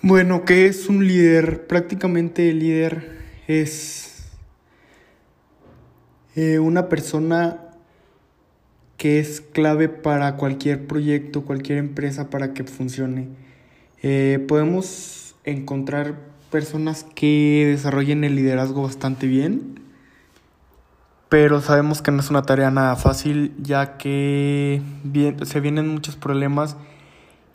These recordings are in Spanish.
Bueno, ¿qué es un líder? Prácticamente el líder es eh, una persona que es clave para cualquier proyecto, cualquier empresa para que funcione. Eh, podemos encontrar personas que desarrollen el liderazgo bastante bien, pero sabemos que no es una tarea nada fácil ya que se vienen muchos problemas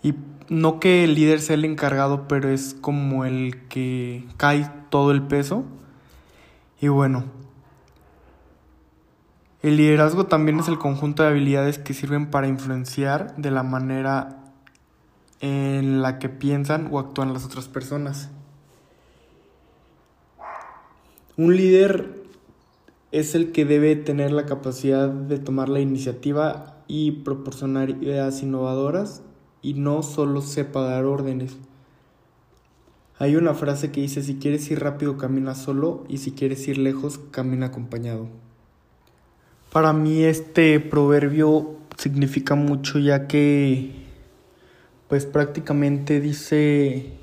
y no que el líder sea el encargado, pero es como el que cae todo el peso. Y bueno, el liderazgo también es el conjunto de habilidades que sirven para influenciar de la manera en la que piensan o actúan las otras personas. Un líder es el que debe tener la capacidad de tomar la iniciativa y proporcionar ideas innovadoras y no solo sepa dar órdenes. Hay una frase que dice, si quieres ir rápido, camina solo y si quieres ir lejos, camina acompañado. Para mí este proverbio significa mucho ya que pues prácticamente dice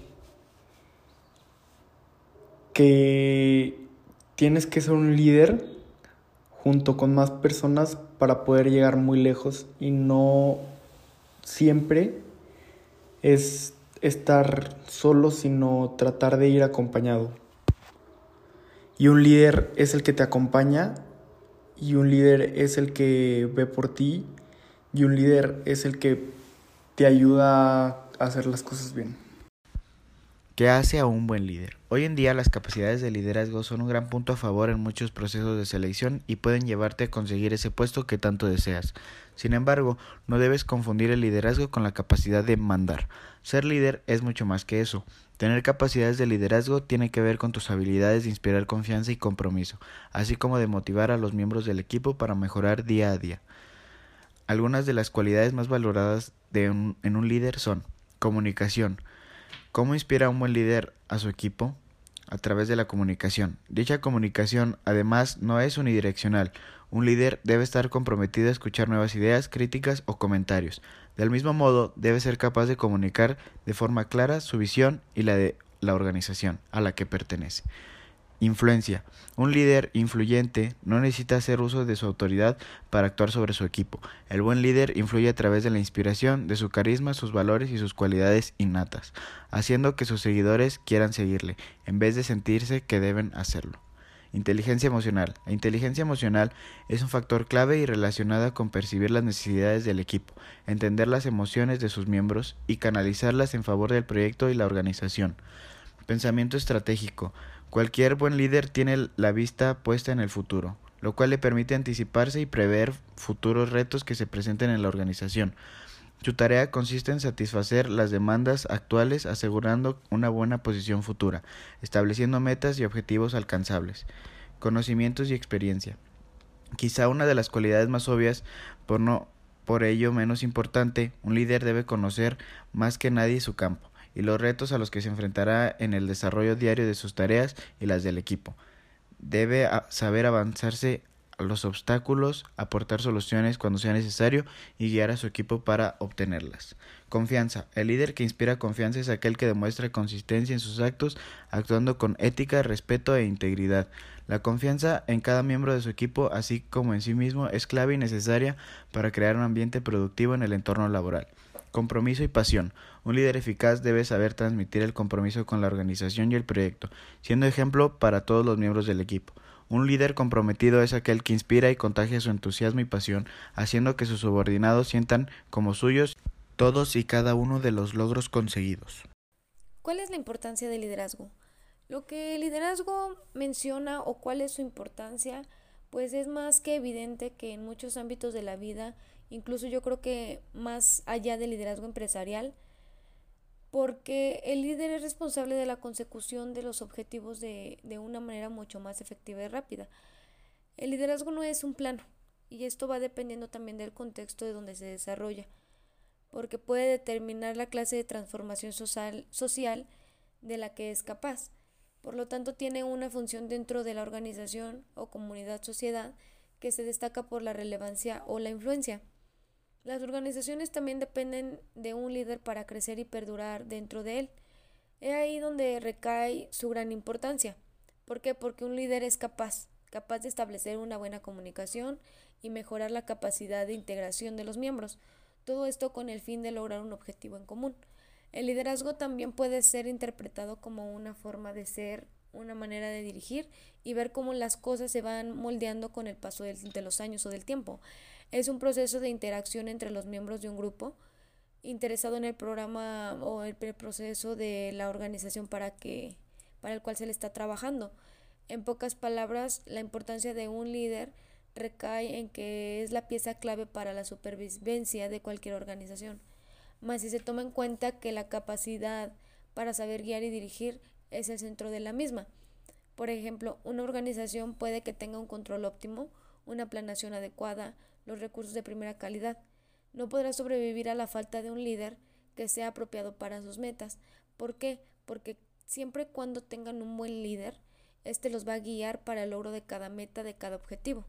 que tienes que ser un líder junto con más personas para poder llegar muy lejos y no siempre es estar solo, sino tratar de ir acompañado. Y un líder es el que te acompaña, y un líder es el que ve por ti, y un líder es el que te ayuda a hacer las cosas bien. ¿Qué hace a un buen líder? Hoy en día las capacidades de liderazgo son un gran punto a favor en muchos procesos de selección y pueden llevarte a conseguir ese puesto que tanto deseas. Sin embargo, no debes confundir el liderazgo con la capacidad de mandar. Ser líder es mucho más que eso. Tener capacidades de liderazgo tiene que ver con tus habilidades de inspirar confianza y compromiso, así como de motivar a los miembros del equipo para mejorar día a día. Algunas de las cualidades más valoradas en un líder son comunicación, ¿Cómo inspira un buen líder a su equipo? A través de la comunicación. Dicha comunicación, además, no es unidireccional. Un líder debe estar comprometido a escuchar nuevas ideas, críticas o comentarios. Del mismo modo, debe ser capaz de comunicar de forma clara su visión y la de la organización a la que pertenece. Influencia. Un líder influyente no necesita hacer uso de su autoridad para actuar sobre su equipo. El buen líder influye a través de la inspiración, de su carisma, sus valores y sus cualidades innatas, haciendo que sus seguidores quieran seguirle, en vez de sentirse que deben hacerlo. Inteligencia emocional. La inteligencia emocional es un factor clave y relacionada con percibir las necesidades del equipo, entender las emociones de sus miembros y canalizarlas en favor del proyecto y la organización. Pensamiento estratégico. Cualquier buen líder tiene la vista puesta en el futuro, lo cual le permite anticiparse y prever futuros retos que se presenten en la organización. Su tarea consiste en satisfacer las demandas actuales asegurando una buena posición futura, estableciendo metas y objetivos alcanzables. Conocimientos y experiencia. Quizá una de las cualidades más obvias, por no por ello menos importante, un líder debe conocer más que nadie su campo y los retos a los que se enfrentará en el desarrollo diario de sus tareas y las del equipo. Debe saber avanzarse a los obstáculos, aportar soluciones cuando sea necesario y guiar a su equipo para obtenerlas. Confianza. El líder que inspira confianza es aquel que demuestra consistencia en sus actos, actuando con ética, respeto e integridad. La confianza en cada miembro de su equipo, así como en sí mismo, es clave y necesaria para crear un ambiente productivo en el entorno laboral. Compromiso y pasión. Un líder eficaz debe saber transmitir el compromiso con la organización y el proyecto, siendo ejemplo para todos los miembros del equipo. Un líder comprometido es aquel que inspira y contagia su entusiasmo y pasión, haciendo que sus subordinados sientan como suyos todos y cada uno de los logros conseguidos. ¿Cuál es la importancia del liderazgo? Lo que el liderazgo menciona o cuál es su importancia, pues es más que evidente que en muchos ámbitos de la vida incluso yo creo que más allá del liderazgo empresarial, porque el líder es responsable de la consecución de los objetivos de, de una manera mucho más efectiva y rápida. El liderazgo no es un plano, y esto va dependiendo también del contexto de donde se desarrolla, porque puede determinar la clase de transformación social, social de la que es capaz. Por lo tanto, tiene una función dentro de la organización o comunidad sociedad que se destaca por la relevancia o la influencia. Las organizaciones también dependen de un líder para crecer y perdurar dentro de él. Es ahí donde recae su gran importancia. ¿Por qué? Porque un líder es capaz, capaz de establecer una buena comunicación y mejorar la capacidad de integración de los miembros. Todo esto con el fin de lograr un objetivo en común. El liderazgo también puede ser interpretado como una forma de ser, una manera de dirigir y ver cómo las cosas se van moldeando con el paso de los años o del tiempo. Es un proceso de interacción entre los miembros de un grupo interesado en el programa o el proceso de la organización para que para el cual se le está trabajando. En pocas palabras, la importancia de un líder recae en que es la pieza clave para la supervivencia de cualquier organización. Más si se toma en cuenta que la capacidad para saber guiar y dirigir es el centro de la misma. Por ejemplo, una organización puede que tenga un control óptimo, una planeación adecuada, los recursos de primera calidad. No podrá sobrevivir a la falta de un líder que sea apropiado para sus metas. ¿Por qué? Porque siempre cuando tengan un buen líder, éste los va a guiar para el logro de cada meta, de cada objetivo.